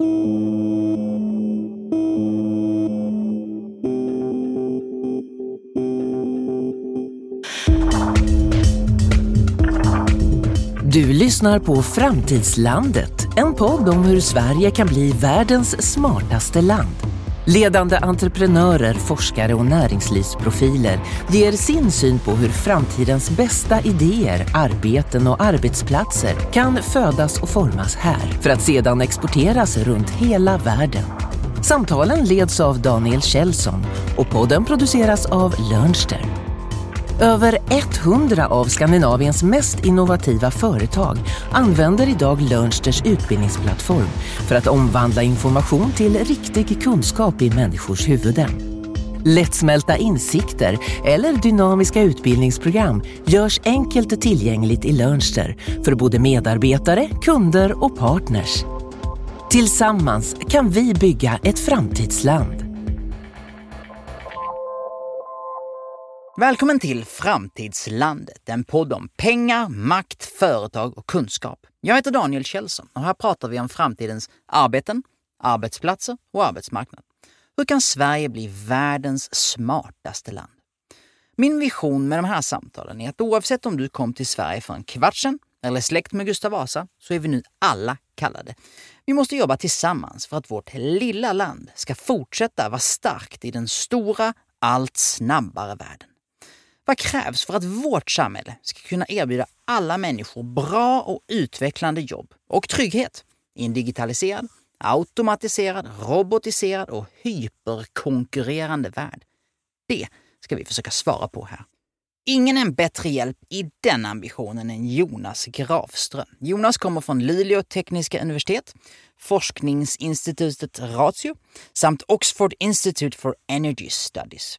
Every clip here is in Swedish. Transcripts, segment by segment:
Du lyssnar på Framtidslandet, en podd om hur Sverige kan bli världens smartaste land. Ledande entreprenörer, forskare och näringslivsprofiler ger sin syn på hur framtidens bästa idéer, arbeten och arbetsplatser kan födas och formas här för att sedan exporteras runt hela världen. Samtalen leds av Daniel Kjellson och podden produceras av Lernster. Över 100 av Skandinaviens mest innovativa företag använder idag Learnsters utbildningsplattform för att omvandla information till riktig kunskap i människors huvuden. Lättsmälta insikter eller dynamiska utbildningsprogram görs enkelt tillgängligt i Learnster för både medarbetare, kunder och partners. Tillsammans kan vi bygga ett framtidsland. Välkommen till Framtidslandet, en podd om pengar, makt, företag och kunskap. Jag heter Daniel Kjellson och här pratar vi om framtidens arbeten, arbetsplatser och arbetsmarknad. Hur kan Sverige bli världens smartaste land? Min vision med de här samtalen är att oavsett om du kom till Sverige för en kvart sedan eller släkt med Gustav Vasa så är vi nu alla kallade. Vi måste jobba tillsammans för att vårt lilla land ska fortsätta vara starkt i den stora, allt snabbare världen. Vad krävs för att vårt samhälle ska kunna erbjuda alla människor bra och utvecklande jobb och trygghet i en digitaliserad, automatiserad, robotiserad och hyperkonkurrerande värld? Det ska vi försöka svara på här. Ingen är en bättre hjälp i den ambitionen än Jonas Grafström. Jonas kommer från Luleå tekniska universitet, forskningsinstitutet Ratio samt Oxford Institute for Energy Studies.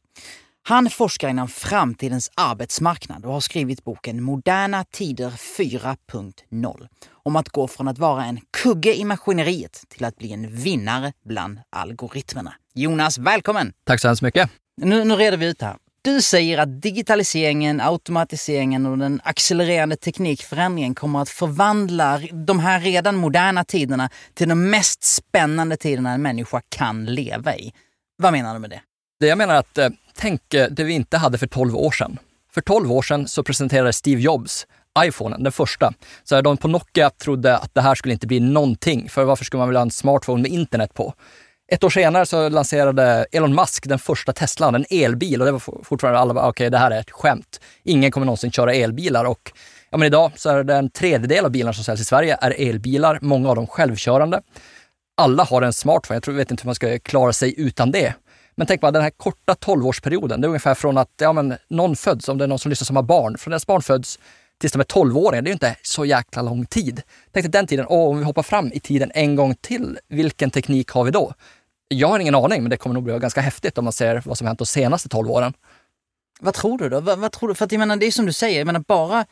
Han forskar inom framtidens arbetsmarknad och har skrivit boken Moderna tider 4.0 om att gå från att vara en kugge i maskineriet till att bli en vinnare bland algoritmerna. Jonas, välkommen! Tack så hemskt mycket! Nu, nu reder vi ut här. Du säger att digitaliseringen, automatiseringen och den accelererande teknikförändringen kommer att förvandla de här redan moderna tiderna till de mest spännande tiderna en människa kan leva i. Vad menar du med det? Det jag menar att, eh, tänk eh, det vi inte hade för 12 år sedan. För 12 år sedan så presenterade Steve Jobs iPhonen, den första. Så de på Nokia trodde att det här skulle inte bli någonting, för varför skulle man vilja ha en smartphone med internet på? Ett år senare så lanserade Elon Musk den första Teslan, en elbil och det var fortfarande alla bara, okej okay, det här är ett skämt. Ingen kommer någonsin köra elbilar och ja, men idag så är det en tredjedel av bilarna som säljs i Sverige är elbilar, många av dem självkörande. Alla har en smartphone, jag tror, vet inte hur man ska klara sig utan det. Men tänk bara den här korta tolvårsperioden. det är ungefär från att ja, men någon föds, om det är någon som lyssnar som har barn, från deras barn föds tills de är tolvåringar. det är ju inte så jäkla lång tid. Tänk dig den tiden, och om vi hoppar fram i tiden en gång till, vilken teknik har vi då? Jag har ingen aning, men det kommer nog bli ganska häftigt om man ser vad som hänt de senaste 12 åren. Vad tror du då? Vad, vad tror du? För att jag menar, det är som du säger, jag menar bara eh,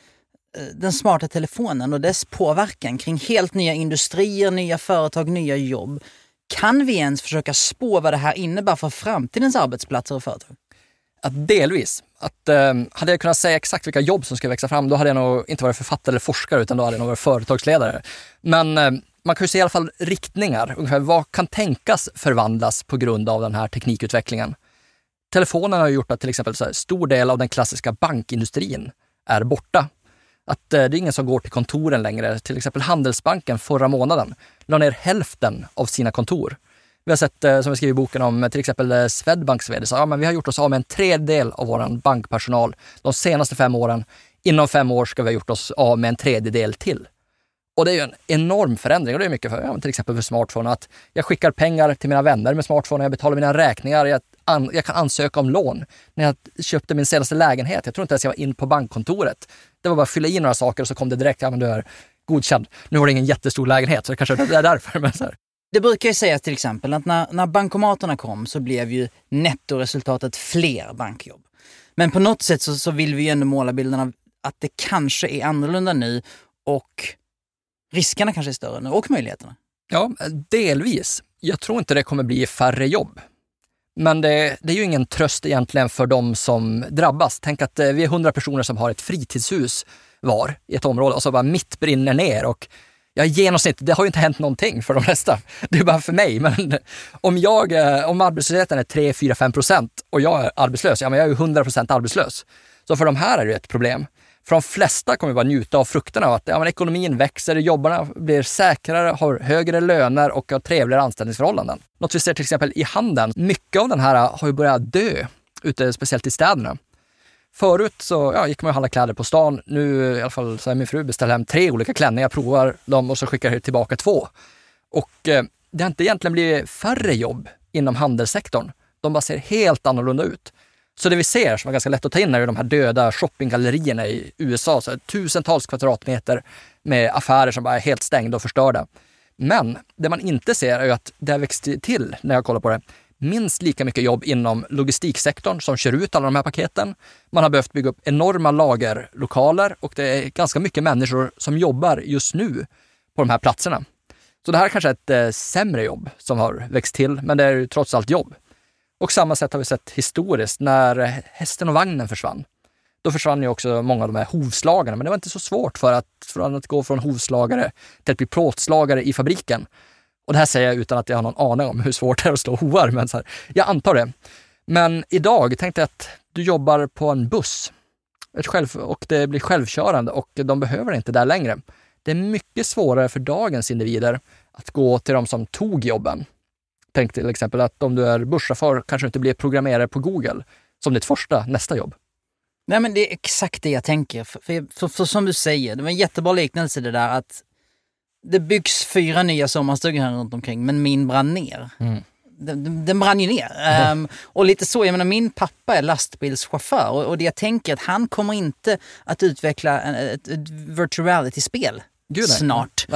den smarta telefonen och dess påverkan kring helt nya industrier, nya företag, nya jobb. Kan vi ens försöka spå vad det här innebär för framtidens arbetsplatser och företag? Att delvis. Att, eh, hade jag kunnat säga exakt vilka jobb som ska växa fram, då hade jag nog inte varit författare eller forskare, utan då hade jag nog varit företagsledare. Men eh, man kan ju se i alla fall riktningar. Ungefär vad kan tänkas förvandlas på grund av den här teknikutvecklingen? Telefonen har gjort att till exempel så stor del av den klassiska bankindustrin är borta. Att eh, det är ingen som går till kontoren längre. Till exempel Handelsbanken förra månaden la ner hälften av sina kontor. Vi har sett, eh, som vi skriver i boken om, till exempel eh, Swedbanks vd sa, ja, men vi har gjort oss av med en tredjedel av vår bankpersonal de senaste fem åren. Inom fem år ska vi ha gjort oss av med en tredjedel till. Och det är ju en enorm förändring och det är mycket för, ja, till exempel för smartphone. Att jag skickar pengar till mina vänner med smartphone, jag betalar mina räkningar, jag, an, jag kan ansöka om lån. När jag köpte min senaste lägenhet, jag tror inte ens jag var in på bankkontoret. Det var bara att fylla i några saker och så kom det direkt, ja men du är godkänd. Nu har du ingen jättestor lägenhet så det kanske är därför. Men så här. Det brukar ju sägas till exempel att när, när bankomaterna kom så blev ju nettoresultatet fler bankjobb. Men på något sätt så, så vill vi ju ändå måla bilden av att det kanske är annorlunda nu och riskerna kanske är större nu och möjligheterna. Ja, delvis. Jag tror inte det kommer bli färre jobb. Men det, det, är ju ingen tröst egentligen för de som drabbas. Tänk att eh, vi är hundra personer som har ett fritidshus var i ett område och så bara mitt brinner ner och Ja, i genomsnitt, det har ju inte hänt någonting för de flesta. Det är bara för mig. Men om, jag, eh, om arbetslösheten är 3, 4, 5 procent och jag är arbetslös, ja men jag är ju 100 procent arbetslös. Så för de här är det ett problem. För de flesta kommer bara njuta av frukterna av att ja, men ekonomin växer, jobbarna blir säkrare, har högre löner och har trevligare anställningsförhållanden. Något vi ser till exempel i handeln. Mycket av den här äh, har ju börjat dö, ute, speciellt i städerna. Förut så ja, gick man och handlade kläder på stan. Nu i alla fall så har min fru beställt hem tre olika klänningar, provar dem och så skickar jag tillbaka två. Och eh, det har inte egentligen blivit färre jobb inom handelssektorn. De bara ser helt annorlunda ut. Så det vi ser, som är ganska lätt att ta in, är de här döda shoppinggallerierna i USA. Så tusentals kvadratmeter med affärer som bara är helt stängda och förstörda. Men det man inte ser är att det har växt till, när jag kollar på det, minst lika mycket jobb inom logistiksektorn som kör ut alla de här paketen. Man har behövt bygga upp enorma lagerlokaler och det är ganska mycket människor som jobbar just nu på de här platserna. Så det här är kanske ett eh, sämre jobb som har växt till, men det är ju trots allt jobb. Och samma sätt har vi sett historiskt när hästen och vagnen försvann. Då försvann ju också många av de här hovslagarna, men det var inte så svårt för att, från att gå från hovslagare till att bli plåtslagare i fabriken. Och det här säger jag utan att jag har någon aning om hur svårt det är att slå hovar, men så här, jag antar det. Men idag, tänkte jag att du jobbar på en buss ett själv, och det blir självkörande och de behöver inte där längre. Det är mycket svårare för dagens individer att gå till de som tog jobben. Tänk till exempel att om du är busschaufför kanske inte blir programmerare på Google som ditt första, nästa jobb. Nej men det är exakt det jag tänker. För, för, för, för som du säger, det var en jättebra liknelse det där att det byggs fyra nya sommarstugor här runt omkring men min brann ner. Mm. Den, den brann ju ner. Mm. Um, och lite så, jag menar min pappa är lastbilschaufför och, och det jag tänker att han kommer inte att utveckla ett, ett virtual reality-spel snart.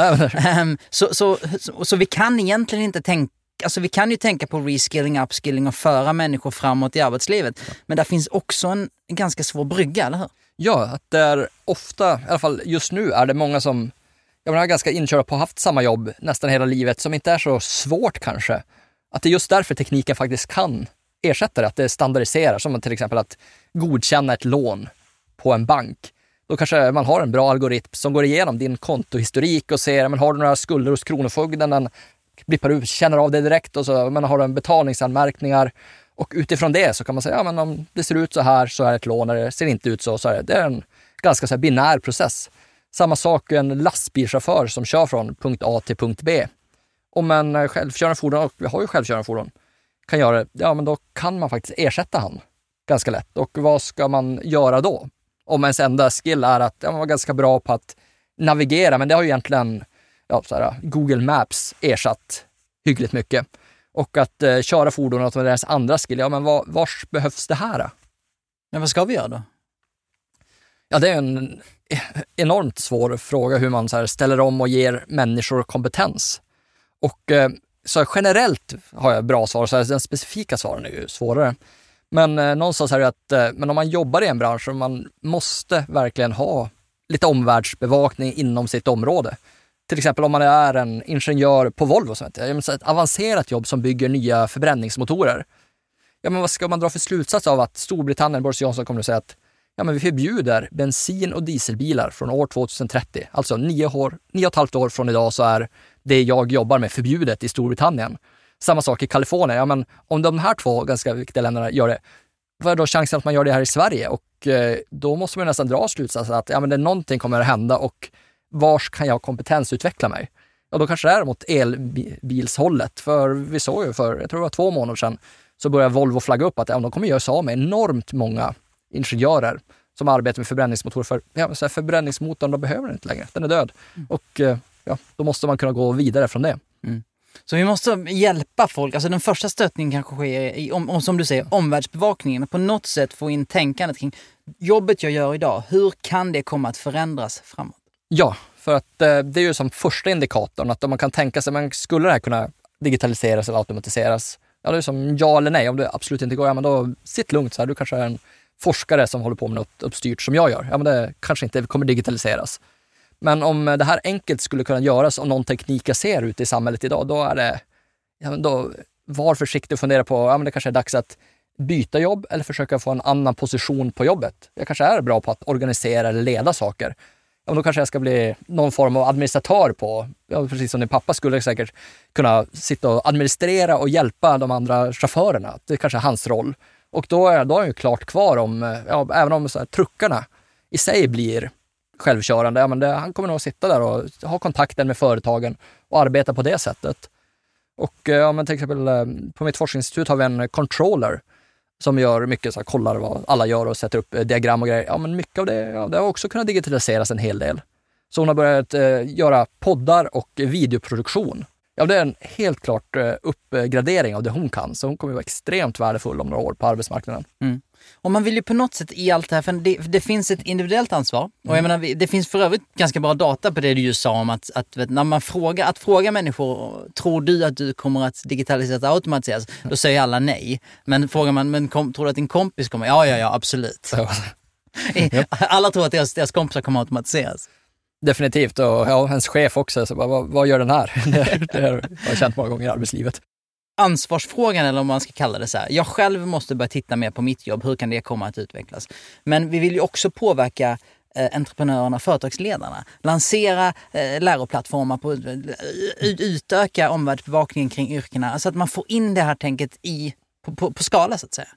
Um, så, så, så, så vi kan egentligen inte tänka Alltså vi kan ju tänka på reskilling, upskilling och föra människor framåt i arbetslivet. Men där finns också en, ganska svår brygga, eller hur? Ja, att det är ofta, i alla fall just nu, är det många som jag är ganska inkörda på haft samma jobb nästan hela livet som inte är så svårt kanske. Att det är just därför tekniken faktiskt kan ersätta det, att det standardiserar, som till exempel att godkänna ett lån på en bank. Då kanske man har en bra algoritm som går igenom din kontohistorik och ser, men har du några skulder hos Kronofogden, den blippar ut, känner av det direkt och så men har du en betalningsanmärkningar. Och utifrån det så kan man säga, ja men om det ser ut så här så är det ett lån, eller det ser inte ut så, så är det, det är en ganska så binär process. Samma sak en lastbilschaufför som kör från punkt A till punkt B. Om en självkörande fordon, och vi har ju självkörande fordon, kan göra det, ja men då kan man faktiskt ersätta han ganska lätt. Och vad ska man göra då? Om ens enda skill är att ja, man var ganska bra på att navigera, men det har ju egentligen ja, så här, Google Maps ersatt hyggligt mycket. Och att eh, köra fordonet med deras andra skill, ja men var, vars behövs det här? Men vad ska vi göra då? Ja, det är en enormt svår fråga hur man så ställer om och ger människor kompetens. Och eh, så generellt har jag bra svar, så här, den specifika svaren är ju svårare. Men eh, någonstans är det att eh, men om man jobbar i en bransch och man måste verkligen ha lite omvärldsbevakning inom sitt område. Till exempel om man är en ingenjör på Volvo, som heter, ett avancerat jobb som bygger nya förbränningsmotorer. Ja, men vad ska man dra för slutsats av att Storbritannien, Boris Johnson kommer att säga att ja, men vi förbjuder bensin och dieselbilar från år 2030. Alltså nio, år, nio och ett halvt år från idag så är det jag jobbar med förbjudet i Storbritannien. Samma sak i Kalifornien. Ja, men om de här två ganska viktiga länderna gör det, vad är då chansen att man gör det här i Sverige? Och eh, då måste man nästan dra slutsatsen att ja, men det, någonting kommer att hända och vars kan jag kompetensutveckla mig? Ja, då kanske det är mot elbilshållet. För vi såg ju för, jag tror det var två månader sedan, så började Volvo flagga upp att ja, de kommer göra sig av med enormt många ingenjörer som arbetar med förbränningsmotorer. För ja, så här, förbränningsmotorn, de behöver den inte längre. Den är död. Mm. Och eh, ja, då måste man kunna gå vidare från det. Mm. Så vi måste hjälpa folk. Alltså den första stöttningen kanske sker i, om, om, som du säger, omvärldsbevakningen. På något sätt få in tänkandet kring jobbet jag gör idag. Hur kan det komma att förändras framåt? Ja, för att eh, det är ju som första indikatorn att om man kan tänka sig, men skulle det här kunna digitaliseras eller automatiseras? Ja, det är som ja eller nej. Om det absolut inte går, ja men då sitt lugnt. Så här, du kanske är en forskare som håller på med något uppstyrt som jag gör. Ja, men det kanske inte kommer digitaliseras. Men om det här enkelt skulle kunna göras och någon teknik jag ser ute i samhället idag, då är det, ja, men då, var försiktig och fundera på, ja men det kanske är dags att byta jobb eller försöka få en annan position på jobbet. Jag kanske är bra på att organisera eller leda saker ja, då kanske jag ska bli någon form av administratör på, ja, precis som din pappa skulle säkert kunna sitta och administrera och hjälpa de andra chaufförerna. Det kanske är hans roll. Och då är, då är han ju klart kvar om, ja, även om så här, truckarna i sig blir självkörande, ja, men det, han kommer nog sitta där och ha kontakten med företagen och arbeta på det sättet. Och ja, men till exempel eh, på mitt forskningsinstitut har vi en controller som gör mycket, så här, kollar vad alla gör och sätter upp eh, diagram och grejer. Ja, men mycket av det, ja, det har också kunnat digitaliseras en hel del. Så hon har börjat eh, göra poddar och videoproduktion. Ja, det är en helt klart eh, uppgradering av det hon kan, så hon kommer att vara extremt värdefull om några år på arbetsmarknaden. Mm. Och man vill ju på något sätt i allt det här, för det, det finns ett individuellt ansvar. Och jag mm. menar, det finns för övrigt ganska bra data på det du just sa om att, att när man frågar, att fråga människor, tror du att du kommer att digitaliseras och automatiseras? Då säger alla nej. Men frågar man, men kom, tror du att din kompis kommer? Ja, ja, ja, absolut. alla tror att deras, deras kompisar kommer att automatiseras. Definitivt och ja, ens chef också. Så bara, vad, vad gör den här? det har jag känt många gånger i arbetslivet ansvarsfrågan eller om man ska kalla det så här. Jag själv måste börja titta mer på mitt jobb. Hur kan det komma att utvecklas? Men vi vill ju också påverka eh, entreprenörerna, företagsledarna. Lansera eh, läroplattformar, på, uh, utöka omvärldsbevakningen kring yrkena. Så att man får in det här tänket i, på, på, på skala så att säga.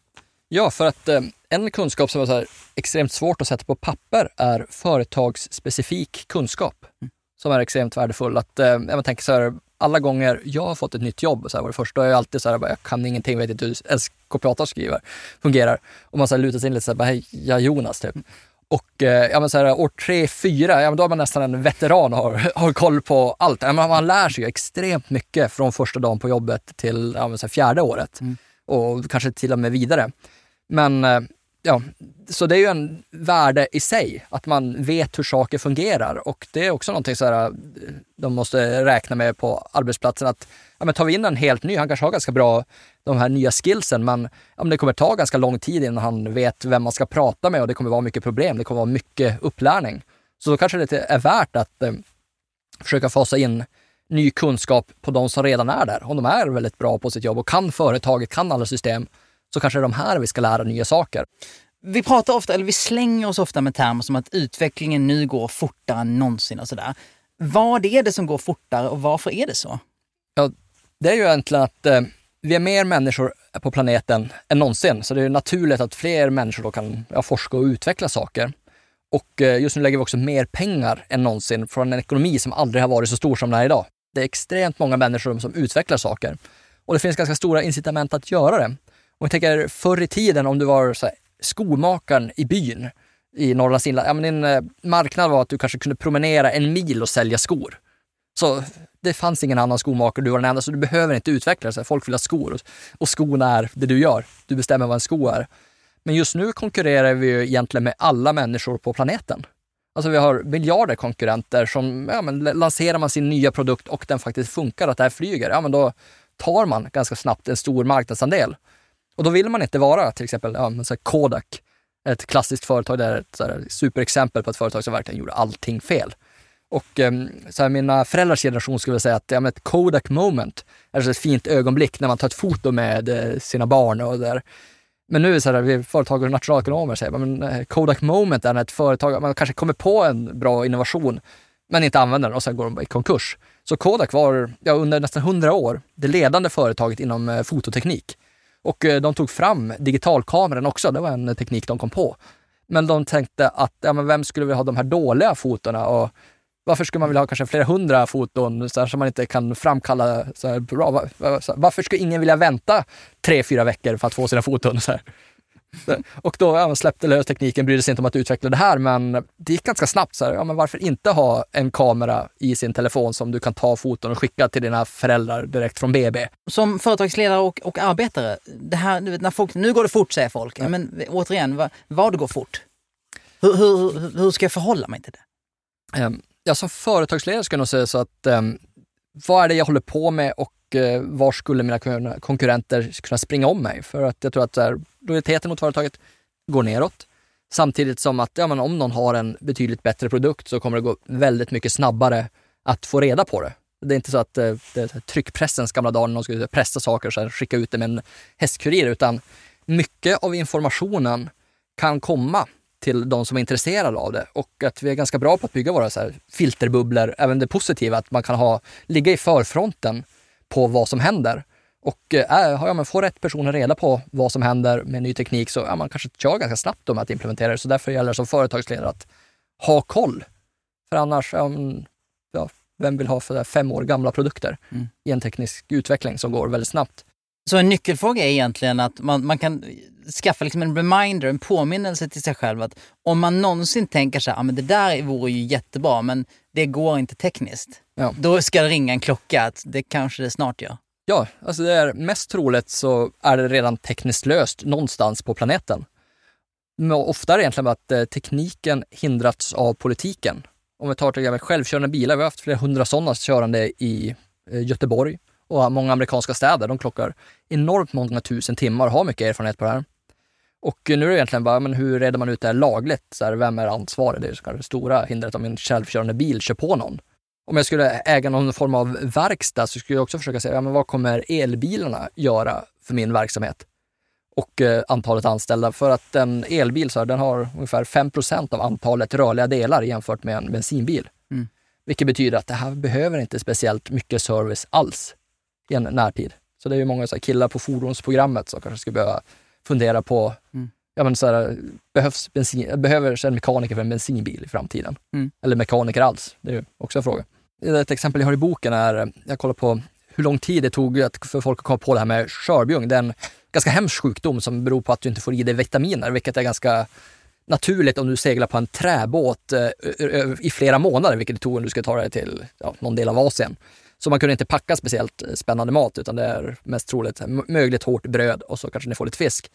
Ja, för att eh, en kunskap som är extremt svårt att sätta på papper är företagsspecifik kunskap. Mm. Som är extremt värdefull. Att, eh, jag tänker så här, alla gånger jag har fått ett nytt jobb, så här var det första, då är jag alltid så här, jag kan ingenting, vet inte hur SKP skriver, fungerar. Och man så här lutar sig in lite så här, bara, hej, jag Jonas typ. Och eh, ja, men så här, år tre, fyra, ja, men då är man nästan en veteran och har, har koll på allt. Ja, man, man lär sig ju extremt mycket från första dagen på jobbet till ja, men så här, fjärde året. Mm. Och kanske till och med vidare. Men eh, ja, så det är ju en värde i sig, att man vet hur saker fungerar. Och det är också någonting så här, eh, de måste räkna med på arbetsplatsen. att ja, men Tar vi in en helt ny, han kanske har ganska bra de här nya skillsen, men ja, men det kommer ta ganska lång tid innan han vet vem man ska prata med och det kommer vara mycket problem. Det kommer vara mycket upplärning. Så då kanske det är värt att eh, försöka fasa in ny kunskap på de som redan är där. Om de är väldigt bra på sitt jobb och kan företaget, kan alla system, så kanske det är de här vi ska lära nya saker. Vi pratar ofta, eller vi slänger oss ofta med termer som att utvecklingen nu går fortare än någonsin och sådär. Vad är det som går fortare och varför är det så? Ja, det är ju egentligen att eh, vi är mer människor på planeten än någonsin, så det är naturligt att fler människor då kan ja, forska och utveckla saker. Och eh, just nu lägger vi också mer pengar än någonsin från en ekonomi som aldrig har varit så stor som den är idag. Det är extremt många människor som utvecklar saker och det finns ganska stora incitament att göra det. Om vi tänker förr i tiden om du var så här, skomakaren i byn i Norrlands inland. Ja, men din eh, marknad var att du kanske kunde promenera en mil och sälja skor. Så det fanns ingen annan skomakare, du var den enda, så du behöver inte utveckla dig. Folk vill ha skor och skon är det du gör. Du bestämmer vad en sko är. Men just nu konkurrerar vi ju egentligen med alla människor på planeten. Alltså vi har miljarder konkurrenter som, ja men lanserar man sin nya produkt och den faktiskt funkar, att det här flyger, ja men då tar man ganska snabbt en stor marknadsandel. Och då vill man inte vara till exempel ja, så Kodak, ett klassiskt företag, det är ett så superexempel på ett företag som verkligen gjorde allting fel. Och ehm, så här, mina föräldrars generation skulle säga att ja, ett Kodak moment är så ett fint ögonblick när man tar ett foto med eh, sina barn och där. Men nu är så här, vi företag och nationalekonomer säger men eh, Kodak moment är när ett företag, man kanske kommer på en bra innovation men inte använder den och sen går de i konkurs. Så Kodak var ja, under nästan hundra år det ledande företaget inom eh, fototeknik. Och eh, de tog fram digitalkameran också, det var en teknik de kom på. Men de tänkte att, ja men vem skulle vilja ha de här dåliga fotona och varför skulle man vilja ha kanske flera hundra foton så här, som man inte kan framkalla så här bra? Varför skulle ingen vilja vänta tre, fyra veckor för att få sina foton? Så här? Och då ja, släppte lös tekniken, brydde sig inte om att utveckla det här, men det gick ganska snabbt. Så här, ja, men varför inte ha en kamera i sin telefon som du kan ta foton och skicka till dina föräldrar direkt från BB? Som företagsledare och, och arbetare, det här, när folk, nu går det fort säger folk. Ja. Men återigen, vad, vad går fort? Hur, hur, hur ska jag förhålla mig till det? Um, ja, som företagsledare ska jag nog säga så att um, vad är det jag håller på med och eh, var skulle mina konkurrenter kunna springa om mig? För att jag tror att här, lojaliteten mot företaget går neråt. Samtidigt som att ja, men om någon har en betydligt bättre produkt så kommer det gå väldigt mycket snabbare att få reda på det. Det är inte så att eh, det är tryckpressens gamla dagar när någon skulle pressa saker och så här, skicka ut det med en hästkurir, utan mycket av informationen kan komma till de som är intresserade av det och att vi är ganska bra på att bygga våra så här filterbubblor, även det positiva, att man kan ha, ligga i förfronten på vad som händer. Och äh, ja, men får rätt personer reda på vad som händer med ny teknik så ja, man kanske kör ganska snabbt med att implementera det. Så därför gäller det som företagsledare att ha koll. För annars, ja, vem vill ha för fem år gamla produkter mm. i en teknisk utveckling som går väldigt snabbt? Så en nyckelfråga är egentligen att man, man kan skaffa liksom en reminder, en påminnelse till sig själv att om man någonsin tänker så här, ah, men det där vore ju jättebra men det går inte tekniskt. Ja. Då ska det ringa en klocka att det kanske det snart gör. Ja, alltså det är mest troligt så är det redan tekniskt löst någonstans på planeten. Men ofta är det egentligen att eh, tekniken hindrats av politiken. Om vi tar till exempel självkörande bilar, vi har haft flera hundra sådana körande i eh, Göteborg och många amerikanska städer. De klockar enormt många tusen timmar och har mycket erfarenhet på det här. Och nu är det egentligen bara, men hur reder man ut det här lagligt? Så här, vem är ansvarig? Det är kanske det stora hindret om en självkörande bil kör på någon. Om jag skulle äga någon form av verkstad så skulle jag också försöka säga, ja, men vad kommer elbilarna göra för min verksamhet? Och eh, antalet anställda. För att en elbil så här, den har ungefär 5% av antalet rörliga delar jämfört med en bensinbil. Mm. Vilket betyder att det här behöver inte speciellt mycket service alls i en närtid. Så det är ju många så killar på fordonsprogrammet som kanske skulle behöva fundera på, mm. ja men så här, behövs bensin, behöver en mekaniker för en bensinbil i framtiden? Mm. Eller mekaniker alls? Det är också en fråga. Ett exempel jag har i boken är, jag kollar på hur lång tid det tog för folk att komma på det här med skörbjugn. Det är en ganska hemsk sjukdom som beror på att du inte får i dig vitaminer, vilket är ganska naturligt om du seglar på en träbåt eh, i flera månader, vilket det tog om du ska ta dig till ja, någon del av Asien. Så man kunde inte packa speciellt eh, spännande mat utan det är mest troligt mögligt hårt bröd och så kanske ni får lite fisk.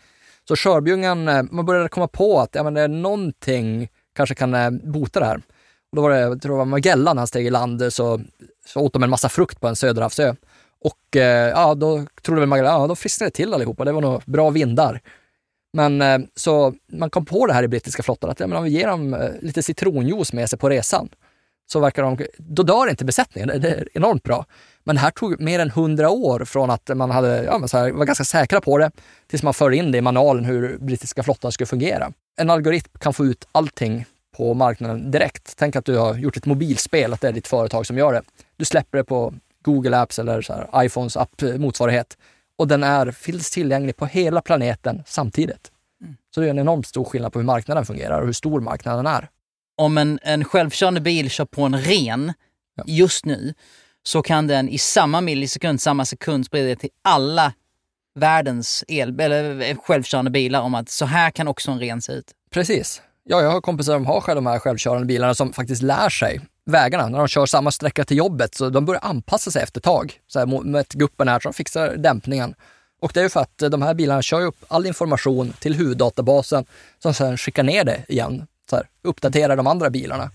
Så skörbjugnen, eh, man började komma på att ja, men det är någonting kanske kan eh, bota det här. Och då var det, jag tror det var Magellan, han steg i land, så, så åt de en massa frukt på en söderhavsö. Och ja, då trodde väl Magellan, ja då frisknade det till allihopa, det var nog bra vindar. Men så man kom på det här i brittiska flottan att ja, men om vi ger dem lite citronjuice med sig på resan så verkar de, då dör inte besättningen. Det är enormt bra. Men det här tog mer än hundra år från att man hade, ja, här, var ganska säkra på det tills man för in det i manualen hur brittiska flottan skulle fungera. En algoritm kan få ut allting på marknaden direkt. Tänk att du har gjort ett mobilspel, att det är ditt företag som gör det. Du släpper det på Google Apps eller så här, iPhones app-motsvarighet och den är, finns tillgänglig på hela planeten samtidigt. Mm. Så det är en enormt stor skillnad på hur marknaden fungerar och hur stor marknaden är om en, en självkörande bil kör på en ren ja. just nu så kan den i samma millisekund, samma sekund sprida det till alla världens el, eller eh, självkörande bilar om att så här kan också en ren se ut. Precis. Ja, jag har kompisar som har de här självkörande bilarna som faktiskt lär sig vägarna. När de kör samma sträcka till jobbet så de börjar anpassa sig efter ett tag. Så här, med guppen här så de fixar dämpningen. Och det är ju för att de här bilarna kör upp all information till huvuddatabasen som sedan skickar ner det igen så här, uppdatera de andra bilarna.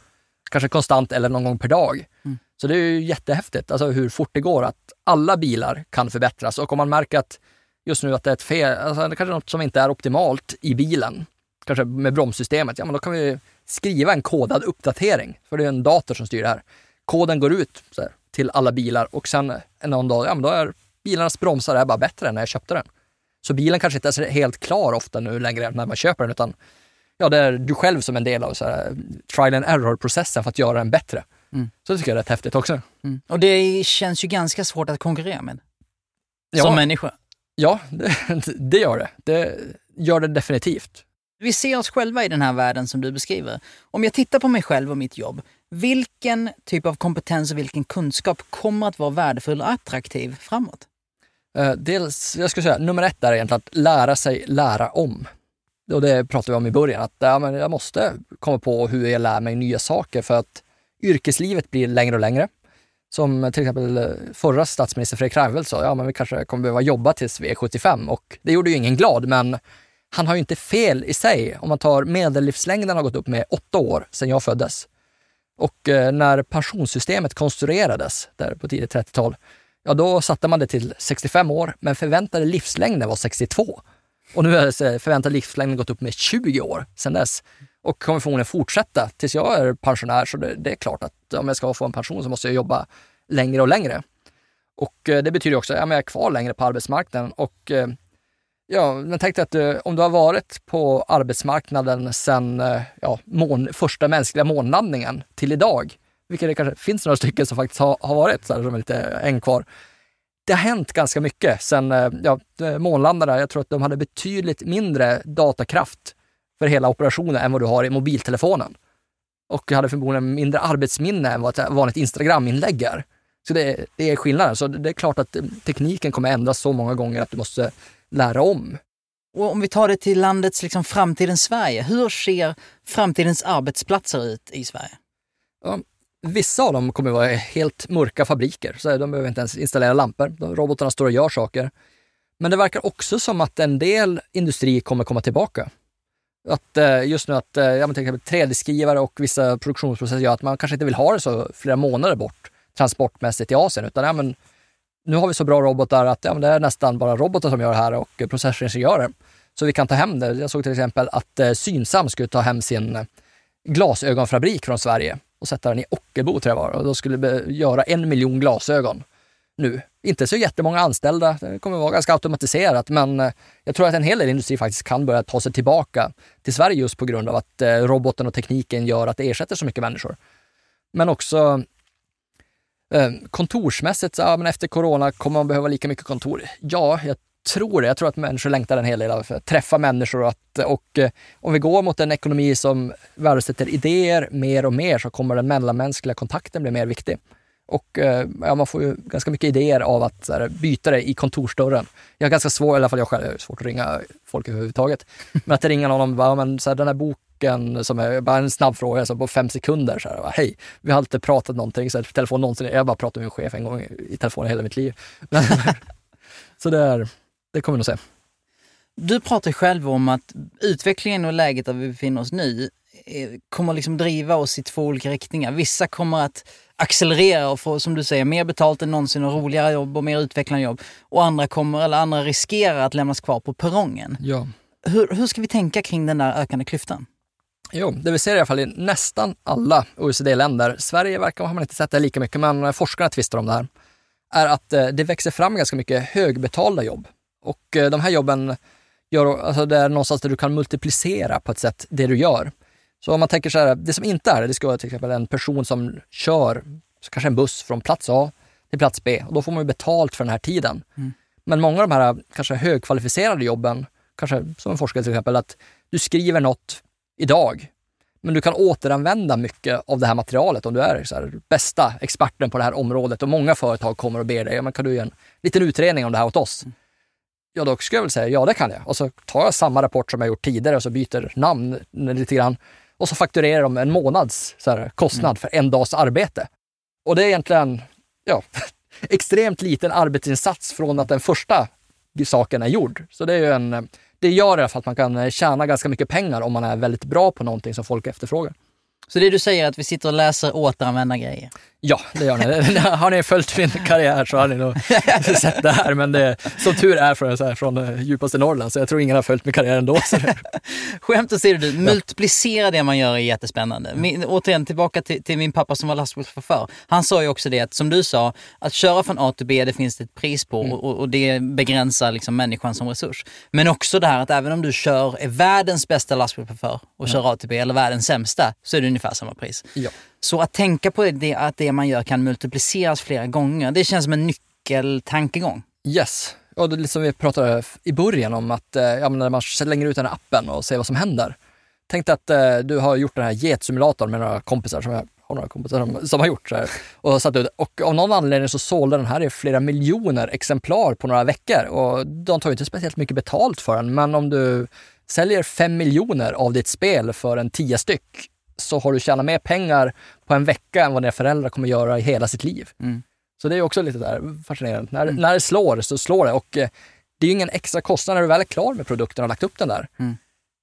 Kanske konstant eller någon gång per dag. Mm. Så det är ju jättehäftigt, alltså hur fort det går att alla bilar kan förbättras. Och om man märker att just nu att det är ett fel, alltså det kanske något som inte är optimalt i bilen, kanske med bromssystemet, ja men då kan vi skriva en kodad uppdatering. För det är en dator som styr det här. Koden går ut här, till alla bilar och sen någon dag, ja men då är bilarnas bromsar är bara bättre än när jag köpte den. Så bilen kanske inte är helt klar ofta nu längre när man köper den, utan ja, det är du själv som en del av så här, trial and error-processen för att göra den bättre. Mm. Så det tycker jag är rätt häftigt också. Mm. Och det känns ju ganska svårt att konkurrera med. Ja. Som människa. Ja, det, det gör det. Det gör det definitivt. Vi ser oss själva i den här världen som du beskriver. Om jag tittar på mig själv och mitt jobb, vilken typ av kompetens och vilken kunskap kommer att vara värdefull och attraktiv framåt? Uh, dels, jag skulle säga, nummer ett är egentligen att lära sig lära om och det pratade vi om i början, att ja, men jag måste komma på hur jag lär mig nya saker för att yrkeslivet blir längre och längre. Som till exempel eh, förra statsminister Fredrik Reinfeldt sa, ja men vi kanske kommer behöva jobba tills vi är 75 och det gjorde ju ingen glad, men han har ju inte fel i sig. Om man tar medellivslängden har gått upp med åtta år sedan jag föddes. Och eh, när pensionssystemet konstruerades där på tidigt 30-tal, ja då satte man det till 65 år, men förväntade livslängden var 62. Och nu har eh, förväntad livslängd gått upp med 20 år sedan dess och kommer förmodligen fortsätta tills jag är pensionär. Så det, det, är klart att om jag ska få en pension så måste jag jobba längre och längre. Och eh, det betyder också att ja, jag är kvar längre på arbetsmarknaden och eh, Ja, men tänk dig att om du har varit på arbetsmarknaden sedan ja, mån, första mänskliga månlandningen till idag, vilket det kanske finns några stycken som faktiskt har, har varit, så här, som är lite en kvar. Det har hänt ganska mycket sen eh, ja, månlandarna. Jag tror att de hade betydligt mindre datakraft för hela operationen än vad du har i mobiltelefonen. Och hade förmodligen mindre arbetsminne än vad ett vanligt Instagram-inlägg är. Så det, det är skillnaden. Så det är klart att tekniken kommer ändras så många gånger att du måste lära om. Och om vi tar det till landets liksom framtidens Sverige, hur ser framtidens arbetsplatser ut i Sverige? Vissa av dem kommer att vara helt mörka fabriker, så de behöver inte ens installera lampor. robotarna står och gör saker. Men det verkar också som att en del industri kommer komma tillbaka. Att eh, just nu att eh, ja, till exempel 3D-skrivare och vissa produktionsprocesser gör att man kanske inte vill ha det så flera månader bort transportmässigt i Asien, utan ja, men, nu har vi så bra robotar att ja, men det är nästan bara robotar som gör det här och processoringenjörer. Så vi kan ta hem det. Jag såg till exempel att eh, Synsam skulle ta hem sin glasögonfabrik från Sverige och sätta den i Ockelbo tror jag var och då skulle vi göra en miljon glasögon nu. Inte så jättemånga anställda, det kommer vara ganska automatiserat, men eh, jag tror att en hel del industri faktiskt kan börja ta sig tillbaka till Sverige just på grund av att eh, roboten och tekniken gör att det ersätter så mycket människor. Men också eh, kontorsmässigt, kontorsmässigt, ja, men efter corona kommer man behöva lika mycket kontor. Ja, jag tror det. Jag tror att människor längtar en hel del av att träffa människor och, att, och eh, om vi går mot en ekonomi som värdesätter idéer mer och mer så kommer den mellanmänskliga kontakten bli mer viktig. Och eh, ja, man får ju ganska mycket idéer av att här, byta det i kontorsdörren. Jag har ganska svårt, i alla fall jag själv, har svårt att ringa folk överhuvudtaget. Men att ringa någon, och bara, men, så här, den här boken som är bara en snabb fråga alltså på fem sekunder. Så här, hej, vi har alltid pratat någonting, så här, telefon någonsin. Jag har bara pratat med min chef en gång i telefon hela mitt liv. så det, är, det kommer vi nog se. Du pratar själv om att utvecklingen och läget där vi befinner oss nu eh, kommer liksom driva oss i två olika riktningar. Vissa kommer att accelerera och få, som du säger, mer betalt än någonsin och roligare jobb och mer utvecklande jobb. Och andra kommer, eller andra riskerar att lämnas kvar på perrongen. Ja. Hur, hur ska vi tänka kring den där ökande klyftan? Jo, det vi ser i alla fall i nästan alla OECD-länder, Sverige verkar man inte sett det lika mycket, men forskarna tvistar om det här, är att eh, det växer fram ganska mycket högbetalda jobb. Och eh, de här jobben gör, alltså det är någonstans där du kan multiplicera på ett sätt det du gör. Så om man tänker så här, det som inte är det, det ska vara till exempel en person som kör kanske en buss från plats A till plats B och då får man ju betalt för den här tiden. Mm. Men många av de här kanske högkvalificerade jobben, kanske som en forskare till exempel, att du skriver något idag, men du kan återanvända mycket av det här materialet om du är så här, bästa experten på det här området och många företag kommer och ber dig, ja, men kan du göra en liten utredning om det här åt oss? Mm. Ja, då skulle jag väl säga, ja det kan jag. Och så tar jag samma rapport som jag gjort tidigare och så byter namn lite grann och så fakturerar de en månads här, kostnad mm. för en dags arbete. Och det är egentligen ja, extremt liten arbetsinsats från att den första saken är gjord. Så det, är ju en, det gör i alla fall att man kan tjäna ganska mycket pengar om man är väldigt bra på någonting som folk efterfrågar. Så det du säger är att vi sitter och läser återanvända grejer? Ja, det gör ni. har ni följt min karriär så har ni nog sett det här. Men det, som tur är från, så här, från eh, djupaste Norrland, så jag tror ingen har följt min karriär ändå. Skämt åsido, du, multiplicera det man gör är jättespännande. Min, återigen tillbaka till, till, min pappa som var lastbilschaufför. Han sa ju också det att, som du sa, att köra från A till B, det finns det ett pris på mm. och, och, det begränsar liksom människan som resurs. Men också det här att även om du kör, är världens bästa lastbilschaufför och kör A till B, eller världens sämsta, så är det ungefär samma pris. Ja. Så att tänka på det, att det man gör kan multipliceras flera gånger, det känns som en nyckeltankegång. Yes. Och det är som vi pratade i början om att eh, ja, när man slänger ut den här appen och ser vad som händer. Tänk dig att eh, du har gjort den här getsimulatorn med några kompisar som jag har några kompisar som, som har gjort så här, och satt ut. Och av någon anledning så sålde den här i flera miljoner exemplar på några veckor och de tar ju inte speciellt mycket betalt för den. Men om du säljer fem miljoner av ditt spel för en tio styck så har du tjänat mer pengar på en vecka än vad dina föräldrar kommer göra i hela sitt liv. Mm. Så det är också lite där fascinerande. När, mm. när det slår så slår det och eh, det är ju ingen extra kostnad när du väl är klar med produkten och lagt upp den där. Mm.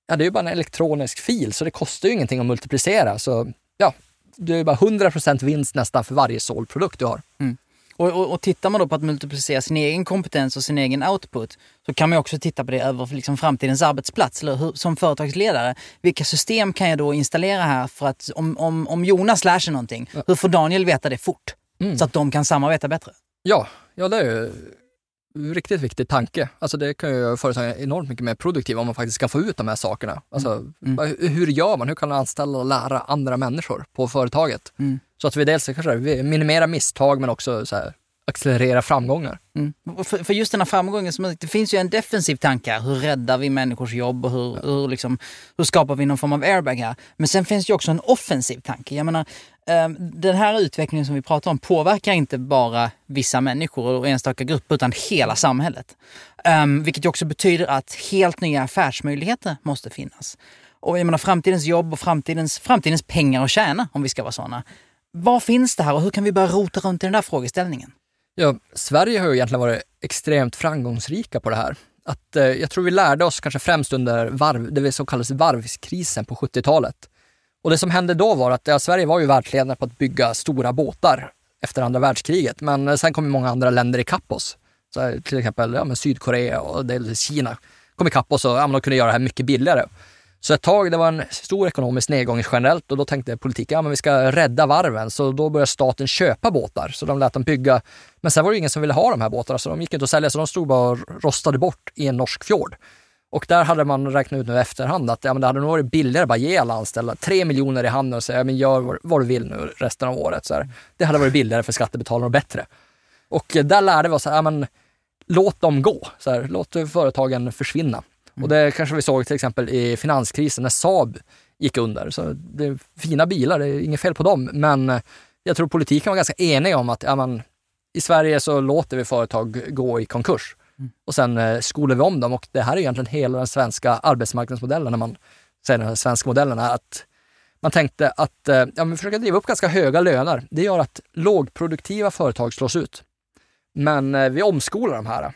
Ja, det är ju bara en elektronisk fil så det kostar ju ingenting att multiplicera. Så ja, det är bara 100% vinst nästan för varje såld produkt du har. Mm. Och, och, och tittar man då på att multiplicera sin egen kompetens och sin egen output så kan man också titta på det över liksom framtidens arbetsplats. Eller hur, som företagsledare, vilka system kan jag då installera här för att om, om, om Jonas lär sig någonting, ja. hur får Daniel veta det fort? Mm. Så att de kan samarbeta bättre. Ja, ja det är ju Riktigt viktig tanke. Alltså det kan ju företagen enormt mycket mer produktiva om man faktiskt kan få ut de här sakerna. Alltså, Mm. Hur gör man? Hur kan man anställa och lära andra människor på företaget? Så att vi dels kanske vi minimerar misstag men också så här, accelerera framgångar. Mm. För, för just den här framgången, som, det finns ju en defensiv tanke här. Hur räddar vi människors jobb och hur, hur, liksom, hur skapar vi någon form av airbag här? Men sen finns det ju också en offensiv tanke. Jag menar, eh, den här utvecklingen som vi pratar om påverkar inte bara vissa människor och enstaka grupper utan hela samhället. Eh, vilket också betyder att helt nya affärsmöjligheter måste finnas. Och jag menar framtidens jobb och framtidens, framtidens pengar att tjäna, om vi ska vara sådana. Vad finns det här och hur kan vi börja rota runt i den där frågeställningen? Ja, Sverige har ju egentligen varit extremt framgångsrika på det här. Att, eh, jag tror vi lärde oss kanske främst under varv, det som kallades varvskrisen på 70-talet. Och det som hände då var att ja, Sverige var ju världsledande på att bygga stora båtar efter andra världskriget. Men eh, sen kom ju många andra länder ikapp oss. Så till exempel ja, Sydkorea och Kina kom ikapp oss och ja, de kunde göra det här mycket billigare. Så ett tag, det var en stor ekonomisk nedgång generellt och då tänkte politiken, ja men vi ska rädda varven. Så då började staten köpa båtar, så de lät dem bygga. Men sen var det ingen som ville ha de här båtarna, så de gick inte att sälja, så de stod bara och rostade bort i en norsk fjord. Och där hade man räknat ut nu i efterhand att ja, men det hade nog varit billigare att bara ge alla anställda tre miljoner i handen och säga, ja, men gör vad- du vill nu resten av året. Så här. Det hade varit billigare för skattebetalarna och bättre. Och där lärde vi oss, ja, men, låt dem gå. Så här, låt företagen försvinna. Och det kanske vi såg till exempel i finanskrisen när Saab gick under. Så det är fina bilar, det är inget fel på dem. Men jag tror politiken var ganska enig om att ja, man, i Sverige så låter vi företag gå i konkurs. Och sen eh, skolar vi om dem och det här är egentligen hela den svenska arbetsmarknadsmodellen när man säger den här svenska modellen är att man tänkte att eh, ja, vi försöker driva upp ganska höga löner. Det gör att lågproduktiva företag slås ut. Men eh, vi omskolar de här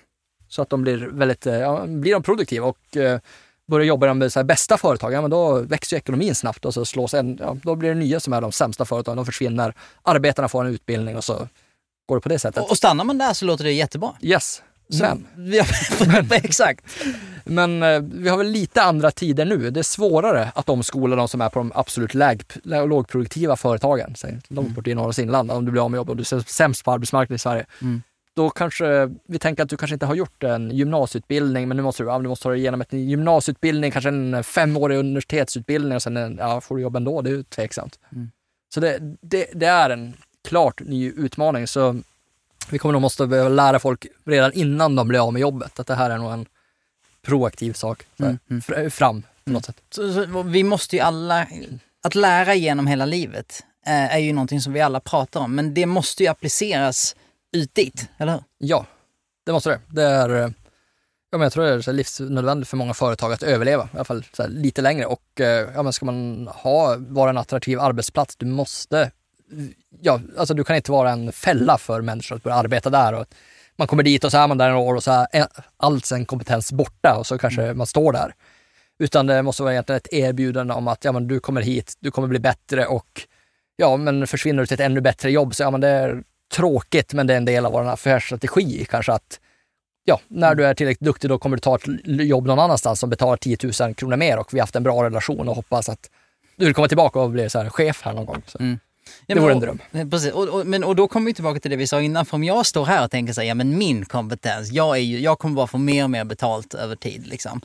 så att de blir väldigt, eh, ja, blir de produktiva och eh, börjar jobba i de bästa företagen, ja, men då växer ekonomin snabbt och så slås en, ja, då blir det nya som är de sämsta företagen, de försvinner, arbetarna får en utbildning och så går det på det sättet. Och, och stannar man där så låter det jättebra. Yes, Så- men, Ja, exakt. men eh, vi har väl lite andra tider nu. Det är svårare att omskola de som är på de absolut läg, lä- lågproduktiva företagen. Säg, långt bort i Norrlands inland, om du blir av med jobb och du är sämst på arbetsmarknaden i Sverige. Mm. Då kanske vi tänker att du kanske inte har gjort en gymnasieutbildning, men nu måste du, ja, du måste ta dig igenom en gymnasieutbildning, kanske en femårig universitetsutbildning och sen en, ja, får du jobb ändå. Det är ju tveksamt. Mm. Så det, det, det är en klart ny utmaning. Så vi kommer nog måste behöva lära folk redan innan de blir av med jobbet att det här är nog en proaktiv sak. Mm, mm. fr- Fram på något sätt. Så, så, vi måste ju alla, att lära genom hela livet eh, är ju någonting som vi alla pratar om, men det måste ju appliceras dit, eller hur? Ja, det måste det. Det är, eh, ja, men jag tror det är så livsnödvändigt för många företag att överleva, i alla fall lite längre. Och eh, ja, men ska man ha, vara en attraktiv arbetsplats, du måste, ja, alltså du kan inte vara en fälla för människor att börja arbeta där. Och man kommer dit och så är man där några år och så är all sin kompetens borta och så kanske man står där. Utan det måste vara egentligen ett erbjudande om att ja, men du kommer hit, du kommer bli bättre och ja, men försvinner du till ett ännu bättre jobb så ja, men det är tråkigt, men det är en del av vår affärsstrategi kanske att ja, när du är tillräckligt duktig då kommer du ta ett jobb någon annanstans som betalar 10 000 kronor mer och vi har haft en bra relation och hoppas att du vill komma tillbaka och bli så här chef här någon gång. Mm. Det men vore en och- dröm. eh, Precis, och, och, men, och då kommer vi tillbaka till det vi sa innan, för om jag står här och tänker så här, ja men min kompetens, jag, är ju, jag kommer bara få mer och mer betalt över tid. Liksom.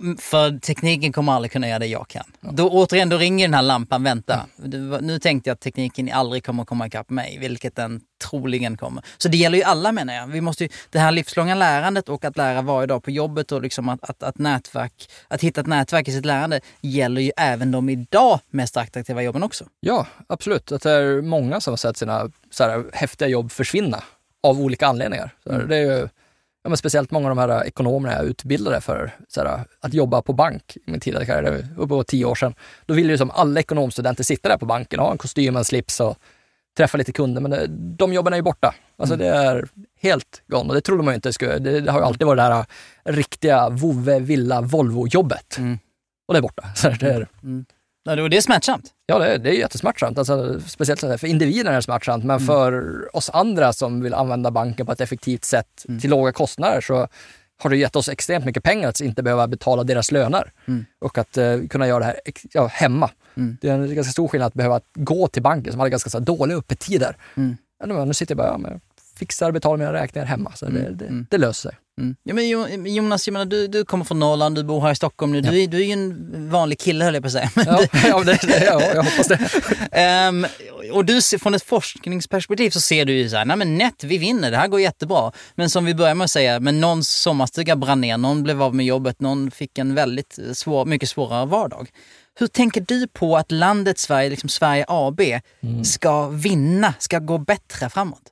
Mm, För tekniken kommer aldrig kunna göra det jag kan. Då återigen, då ringer den här lampan, vänta. Du, nu tänkte jag att tekniken aldrig kommer komma ikapp mig, vilket den troligen kommer. Så det gäller ju alla menar jag. Vi måste ju, det här livslånga lärandet och att lära varje dag på jobbet och liksom att, att, att, nätverk, att hitta ett nätverk i sitt lärande gäller ju även de idag mest attraktiva jobben också. Ja, absolut. Att det är många som har sett sina så här, häftiga jobb försvinna av olika anledningar. Så här, Det är ju, ja, men speciellt många av de här ekonomerna är utbildade för här, att jobba på bank i min tidigare karriär, uppåt tio år sedan. Då ville ju som alla ekonomstudenter sitta där på banken, ha en kostym, en slips och träffa lite kunder, men det, de jobben är ju borta. Alltså det är helt gone och det trodde man ju inte skulle, det, det har ju alltid varit det här riktiga vovve, villa, Volvo-jobbet. Mm. Och det är borta. Så det är, Ja, det- och är smärtsamt. Ja, det är, det är jättesmärtsamt. Alltså, speciellt för individen är det smärtsamt, men för oss andra som vill använda banken på ett effektivt sätt till låga kostnader så har det gett oss extremt mycket pengar att inte behöva betala deras löner Mm. och att eh, kunna göra det här ja, hemma. Mm. Det är en ganska stor skillnad att behöva gå till banken som hade ganska så här, dåliga öppettider. Mm. Ja, nu, sitter jag bara ja, fixar, betalar mina räkningar hemma. Så det, det, det löser sig. Mm. Ja, men Jonas, jag menar, du, du kommer från Norrland, du bor här i Stockholm nu. Du, är, du är ju en vanlig kille höll jag på att säga. Ja, ja, det, ja jag hoppas det. um, och du, från ett forskningsperspektiv så ser du ju så här, nej men nätt, vi vinner, det här går jättebra. Men som vi börjar med att säga, men någons sommarstuga brann ner, någon blev av med jobbet, någon fick en väldigt svår, mycket svårare vardag. Hur tänker du på att landet Sverige, liksom Sverige AB, mm. ska vinna, ska gå bättre framåt?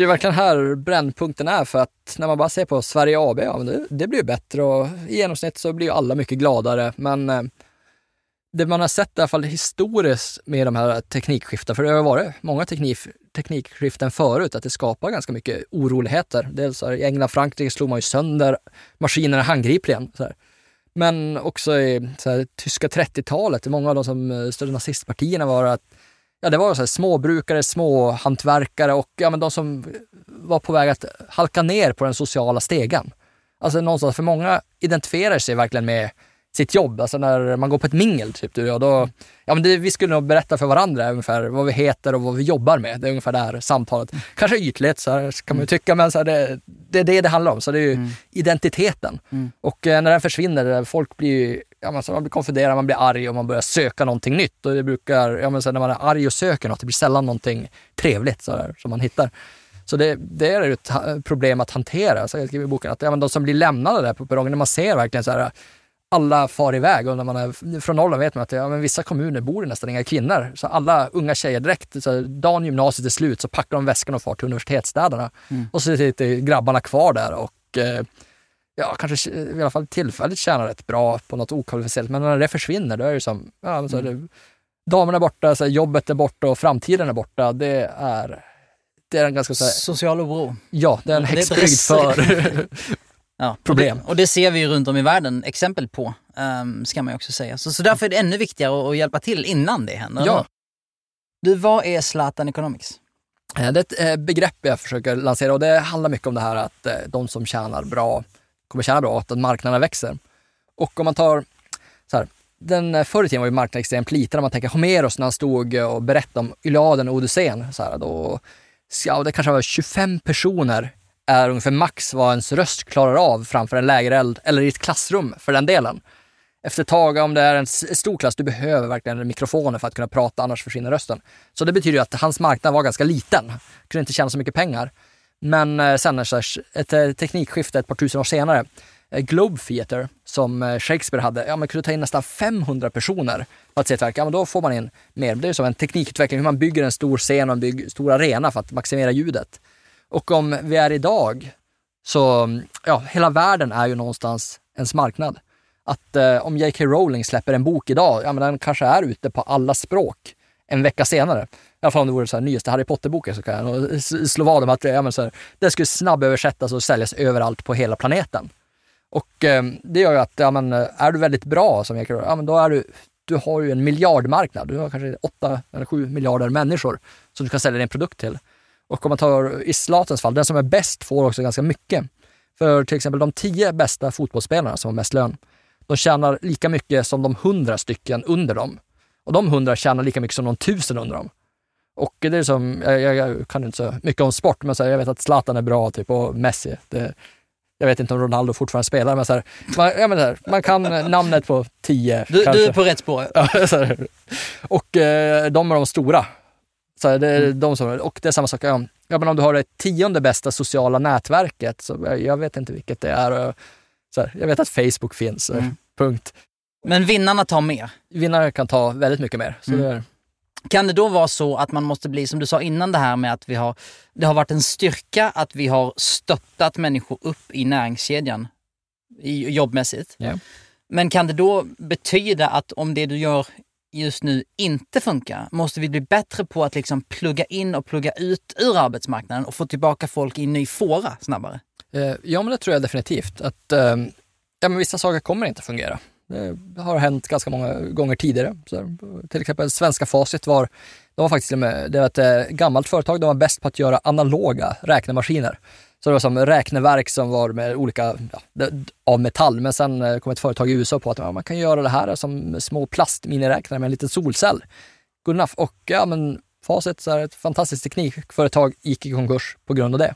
Det är verkligen här brännpunkten är för att när man bara ser på Sverige AB, ja men det, det blir bättre och i genomsnitt så blir ju alla mycket gladare. Men eh, det man har sett i alla fall historiskt med de här teknikskiften, för det har varit många teknik, teknikskiften förut, att det skapar ganska mycket oroligheter. Dels i England och Frankrike slog man ju sönder maskinerna handgripligen. Så här. Men också i så här, tyska 30-talet, många av de som eh, stödde nazistpartierna var att ja, det var så här, småbrukare, småhantverkare och ja, men de som var på väg att halka ner på den sociala stegen. Alltså någonstans, för många identifierar sig verkligen med sitt jobb. Alltså när man går på ett mingel, typ, du och då, ja, men det, vi skulle nog berätta för varandra ungefär vad vi heter och vad vi jobbar med. Det är ungefär det här samtalet. Kanske ytligt, så här, kan man ju tycka, men så här, det, det är det det handlar om. Så det är ju mm. identiteten. Mm. Och eh, när den försvinner, folk blir ju ja, men så man blir konfunderad, man blir arg och man börjar söka någonting nytt. Och det brukar, ja, men så när man är arg och söker något, det blir sällan någonting trevligt så där, som man hittar. Så det, det är ett problem att hantera. Så jag skriver i boken att ja, men de som blir lämnade där på perrongen, när man ser verkligen så här, alla far iväg och när man är från Norrland vet man att ja, men vissa kommuner bor det nästan inga kvinnor. Så alla unga tjejer direkt, så dagen gymnasiet är slut så packar de väskan och far till universitetsstäderna. Mm. Och så sitter grabbarna kvar där och eh, ja, kanske i alla fall tillfälligt tjänar rätt bra på något okvalificerat. Men när det försvinner, då är det som, ja, så är det, damerna är borta, så jobbet är borta och framtiden är borta. Det är, det är en ganska så här, Social oro. Ja, det är en häxbrygd för ja, problem. Och det, och det, ser vi ju runt om i världen exempel på, um, ska man ju också säga. Så, så därför är det ännu viktigare att, att hjälpa till innan det händer. Ja. Du, vad är Zlatan Economics? Eh, det är ett eh, begrepp jag försöker lansera och det handlar mycket om det här att eh, de som tjänar bra kommer tjäna bra, att marknaden växer. Och om man tar så här, den förr i tiden var ju marknaden extremt liten. Om man tänker Homeros när han stod och berättade om Iliaden och Odysseen. Så här, då, ja, det kanske var 25 personer är ungefär max vad ens röst klarar av framför en lägereld eller i ett klassrum för den delen. Efter ett tag, om det är en stor klass, du behöver verkligen mikrofoner för att kunna prata, annars försvinner rösten. Så det betyder ju att hans marknad var ganska liten. Kunde inte tjäna så mycket pengar. Men eh, sen ett eh, teknikskifte ett par tusen år senare, eh, Globe Theatre som Shakespeare hade, ja man kunde ta in nästan 500 personer på att se ett verk. Ja men då får man in mer. Det är som en teknikutveckling, hur man bygger en stor scen och en stor arena för att maximera ljudet. Och om vi är idag, så ja, hela världen är ju någonstans ens marknad. Att eh, om J.K. Rowling släpper en bok idag, ja men den kanske är ute på alla språk en vecka senare. I alla fall om det vore så här, nyaste Harry Potter-boken så kan jag slå vad om att eh, ja, men så här, det skulle snabböversättas och säljas överallt på hela planeten. Och eh, det gör ju att, ja, men, eh, är du väldigt bra som jag ja, men då är du, du har ju en miljardmarknad. Du har kanske åtta eller sju miljarder människor som du kan sälja din produkt till. Och om man tar i Zlatans fall, den som är bäst får också ganska mycket. För till exempel de tio bästa fotbollsspelarna som har mest lön, de tjänar lika mycket som de hundra stycken under dem. Och de hundra tjänar lika mycket som de tusen under dem. Och det är som, jag, jag kan inte så mycket om sport, men så här, jag vet att Zlatan är bra typ, och Messi. Det, jag vet inte om Ronaldo fortfarande spelar, men, så här, man, ja, men här, man kan namnet på tio. Du, du är på rätt spår. och eh, de är de stora. Så det är mm. de som, och det är samma sak, ja, men om du har det tionde bästa sociala nätverket, så jag, jag vet inte vilket det är. Så här, jag vet att Facebook finns, mm. punkt. Men vinnarna tar mer? Vinnare kan ta väldigt mycket mer. Så mm. det är... Kan det då vara så att man måste bli, som du sa innan det här med att vi har, det har varit en styrka att vi har stöttat människor upp i näringskedjan i, jobbmässigt. Yeah. Men kan det då betyda att om det du gör just nu inte funkar, måste vi bli bättre på att liksom plugga in och plugga ut ur arbetsmarknaden och få tillbaka folk i en ny fåra snabbare? Eh, ja, men det tror jag definitivt. Att ehm, ja, men vissa saker kommer inte fungera. Det har hänt ganska många gånger tidigare. Så, till exempel svenska Facit var, de var faktiskt med, det var ett eh, gammalt företag, de var bäst på att göra analoga räknemaskiner. Så det var som räkneverk som var med olika, ja, av metall, men sen eh, kom ett företag i USA på att ja, man kan göra det här som små plastminiräknare med en liten solcell. Good enough. Och ja, men facit så är ett fantastiskt teknikföretag gick i konkurs på grund av det.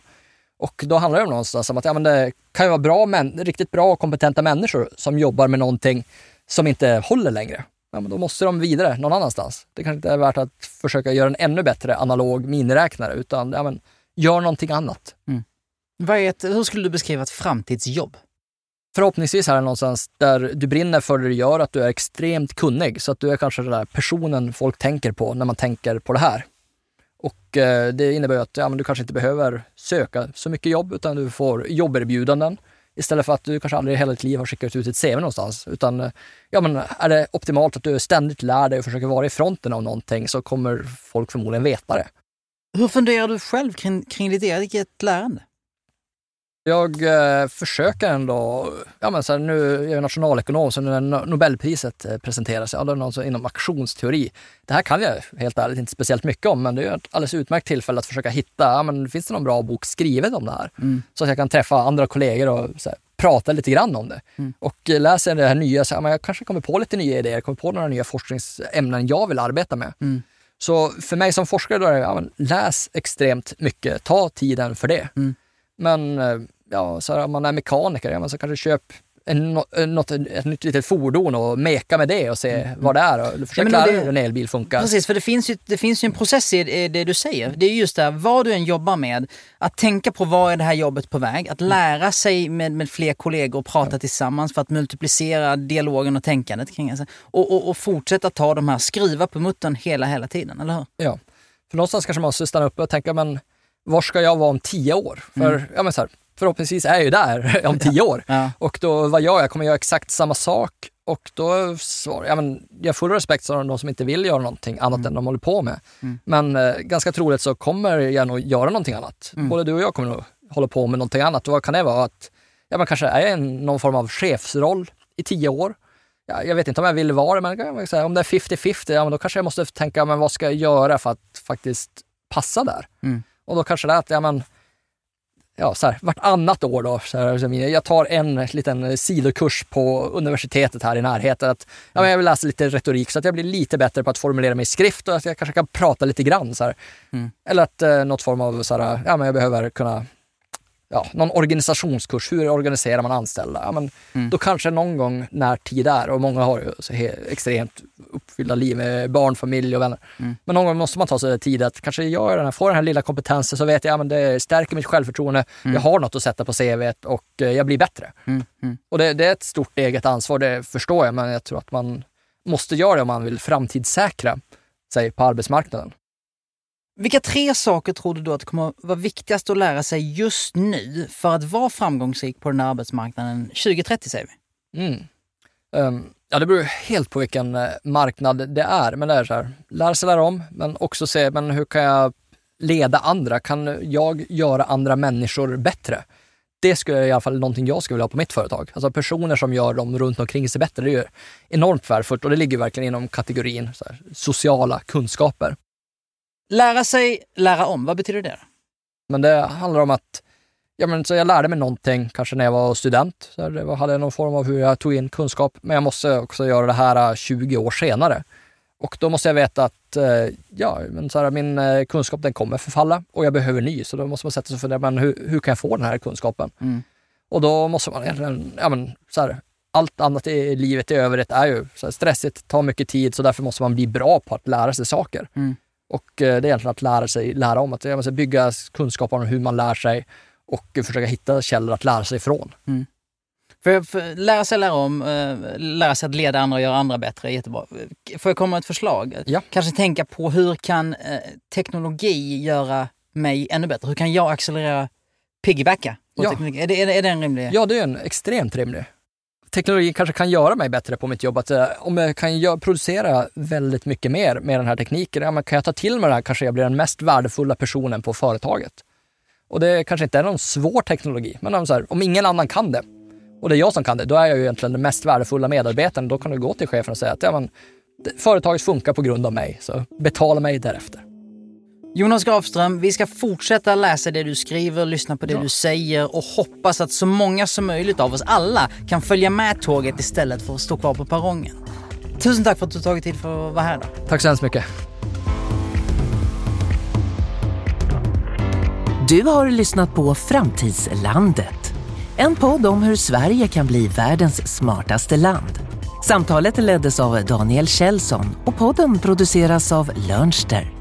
Och då handlar det om någonstans om att ja, men det kan ju vara bra män, riktigt bra och kompetenta människor som jobbar med någonting som inte håller längre. Ja, men då måste de vidare någon annanstans. Det kanske inte är värt att försöka göra en ännu bättre analog miniräknare utan ja, men, gör någonting annat. Mm. Vad är ett, hur skulle du beskriva ett framtidsjobb? Förhoppningsvis är det någonstans där du brinner för det du gör, att du är extremt kunnig så att du är kanske den där personen folk tänker på när man tänker på det här. Och eh, det innebär att ja, men du kanske inte behöver söka så mycket jobb utan du får jobberbjudanden istället för att du kanske aldrig i hela ditt liv har skickat ut ett CV någonstans. Utan eh, ja, men är det optimalt att du ständigt lär dig och försöker vara i fronten av någonting så kommer folk förmodligen veta det. Hur funderar du själv kring, kring ditt eget lärande? Jag eh, försöker ändå, ja men så här, nu är jag nationalekonom så när Nobelpriset eh, presenteras, ja, det är någon inom aktionsteori. Det här kan jag helt ärligt inte speciellt mycket om, men det är ett alldeles utmärkt tillfälle att försöka hitta, ja, men finns det någon bra bok skrivet om det här? Mm. Så att jag kan träffa andra kollegor och här, prata lite grann om det. Mm. Och eh, läser jag det här nya, så ja, men jag kanske kommer på lite nya idéer, kommer på några nya forskningsämnen jag vill arbeta med. Mm. Så för mig som forskare, då är det, ja, men läs extremt mycket, ta tiden för det. Mm. Men eh, ja, så här, om man är mekaniker, ja, men så kanske köp en, något, ett nytt litet fordon och meka med det och se mm. vad det är och försöka lära dig hur en elbil funkar. Precis, för det finns, ju, det finns ju en process i det du säger. Det är just det här, vad du än jobbar med, att tänka på vad är det här jobbet på väg, att lära sig med, med fler kollegor och prata ja. tillsammans för att multiplicera dialogen och tänkandet kring det. Och, och, och fortsätta ta de här, skruva på muttern hela, hela tiden, eller hur? Ja, för någonstans kanske man måste stanna upp och tänka, men var ska jag vara om tio år? För, mm. ja men så här, förhoppningsvis är jag ju där om tio år. Ja. Och då, vad gör jag? Kommer jag göra exakt samma sak? Och då svarar jag, men jag full respekt för de som inte vill göra någonting annat mm. än de håller på med. Mm. Men eh, ganska troligt så kommer jag nog göra någonting annat. Mm. Både du och jag kommer nog hålla på med någonting annat. Och vad kan det vara? Att, ja, men kanske är jag i någon form av chefsroll i tio år. Ja, jag vet inte om jag vill vara det, men om det är 50-50, ja, då kanske jag måste tänka, men vad ska jag göra för att faktiskt passa där? Mm. Och då kanske det är att, ja men ja, så här, vartannat år då, så här, jag tar en liten sidokurs på universitetet här i närheten. Att, ja, men jag vill läsa lite retorik så att jag blir lite bättre på att formulera mig i skrift och att jag kanske kan prata lite grann. Så mm. Eller att eh, något form av, så här, ja men jag behöver kunna ja, någon organisationskurs, hur organiserar man anställda? Ja, men mm. Då kanske någon gång när tid är, och många har ju extremt uppfyllda liv med barn, familj och vänner. Mm. Men någon gång måste man ta sig tid att kanske göra den här, få den här lilla kompetensen så vet jag att ja, det stärker mitt självförtroende, mm. jag har något att sätta på CV och eh, jag blir bättre. Mm. Mm. Och det, det, är ett stort eget ansvar, det förstår jag, men jag tror att man måste göra det om man vill framtidssäkra sig på arbetsmarknaden. Vilka tre saker tror du då att kommer vara viktigast att lära sig just nu för att vara framgångsrik på den här arbetsmarknaden 2030 säger vi? Mm. Um, ja, det beror helt på vilken eh, marknad det är. Men det är så här, lära sig lära om, men också se, men hur kan jag leda andra? Kan jag göra andra människor bättre? Det skulle i alla fall någonting jag skulle vilja ha på mitt företag. Alltså personer som gör dem runt omkring sig bättre. Det är ju enormt värdefullt och det ligger verkligen inom kategorin här, sociala kunskaper. Lära sig, lära om, vad betyder det? Men det handlar om att ja, men, så jag lärde mig någonting, kanske när jag var student. Så det var, hade någon form av hur jag tog in kunskap. Men jag måste också göra det här 20 år senare. Och då måste jag veta att eh, ja, men så här, min eh, kunskap den kommer förfalla och jag behöver ny. Så då måste man sätta sig för det, men hur, hur kan jag få den här kunskapen? Mm. Och då måste man egentligen, ja men så här, allt annat i livet i övrigt är ju så här, stressigt, tar mycket tid, så därför måste man bli bra på att lära sig saker. Mm. Och eh, det är egentligen att lära sig, lära om, att bygga kunskap om hur man lär sig och försöka hitta källor att lära sig ifrån. Mm. För, för lära sig lära om, äh, lära sig att leda andra och göra andra bättre är jättebra. Får jag komma med ett förslag? Ja. Kanske tänka på hur kan äh, teknologi göra mig ännu bättre? Hur kan jag accelerera, piggybacka? Ja. Är, det, är, det, är det en rimlig? Ja, det är en extremt rimlig teknologi kanske kan göra mig bättre på mitt jobb. Att, eh, om jag kan gör, producera väldigt mycket mer med den här tekniken, ja, kan jag ta till mig det här kanske jag blir den mest värdefulla personen på företaget. Och det kanske inte är någon svår teknologi, men om, så här, om ingen annan kan det och det är jag som kan det, då är jag ju egentligen den mest värdefulla medarbetaren. Då kan du gå till chefen och säga att ja, men, företaget funkar på grund av mig, så betala mig därefter. Jonas Grafström, vi ska fortsätta läsa det du skriver, lyssna på det ja. du säger och hoppas att så många som möjligt av oss alla kan följa med tåget istället för att stå kvar på perrongen. Tusen tack för att du tagit tid för att vara här. Då. Tack så hemskt mycket. Du har lyssnat på Framtidslandet. En podd om hur Sverige kan bli världens smartaste land. Samtalet leddes av Daniel Kjellson och podden produceras av Lönster.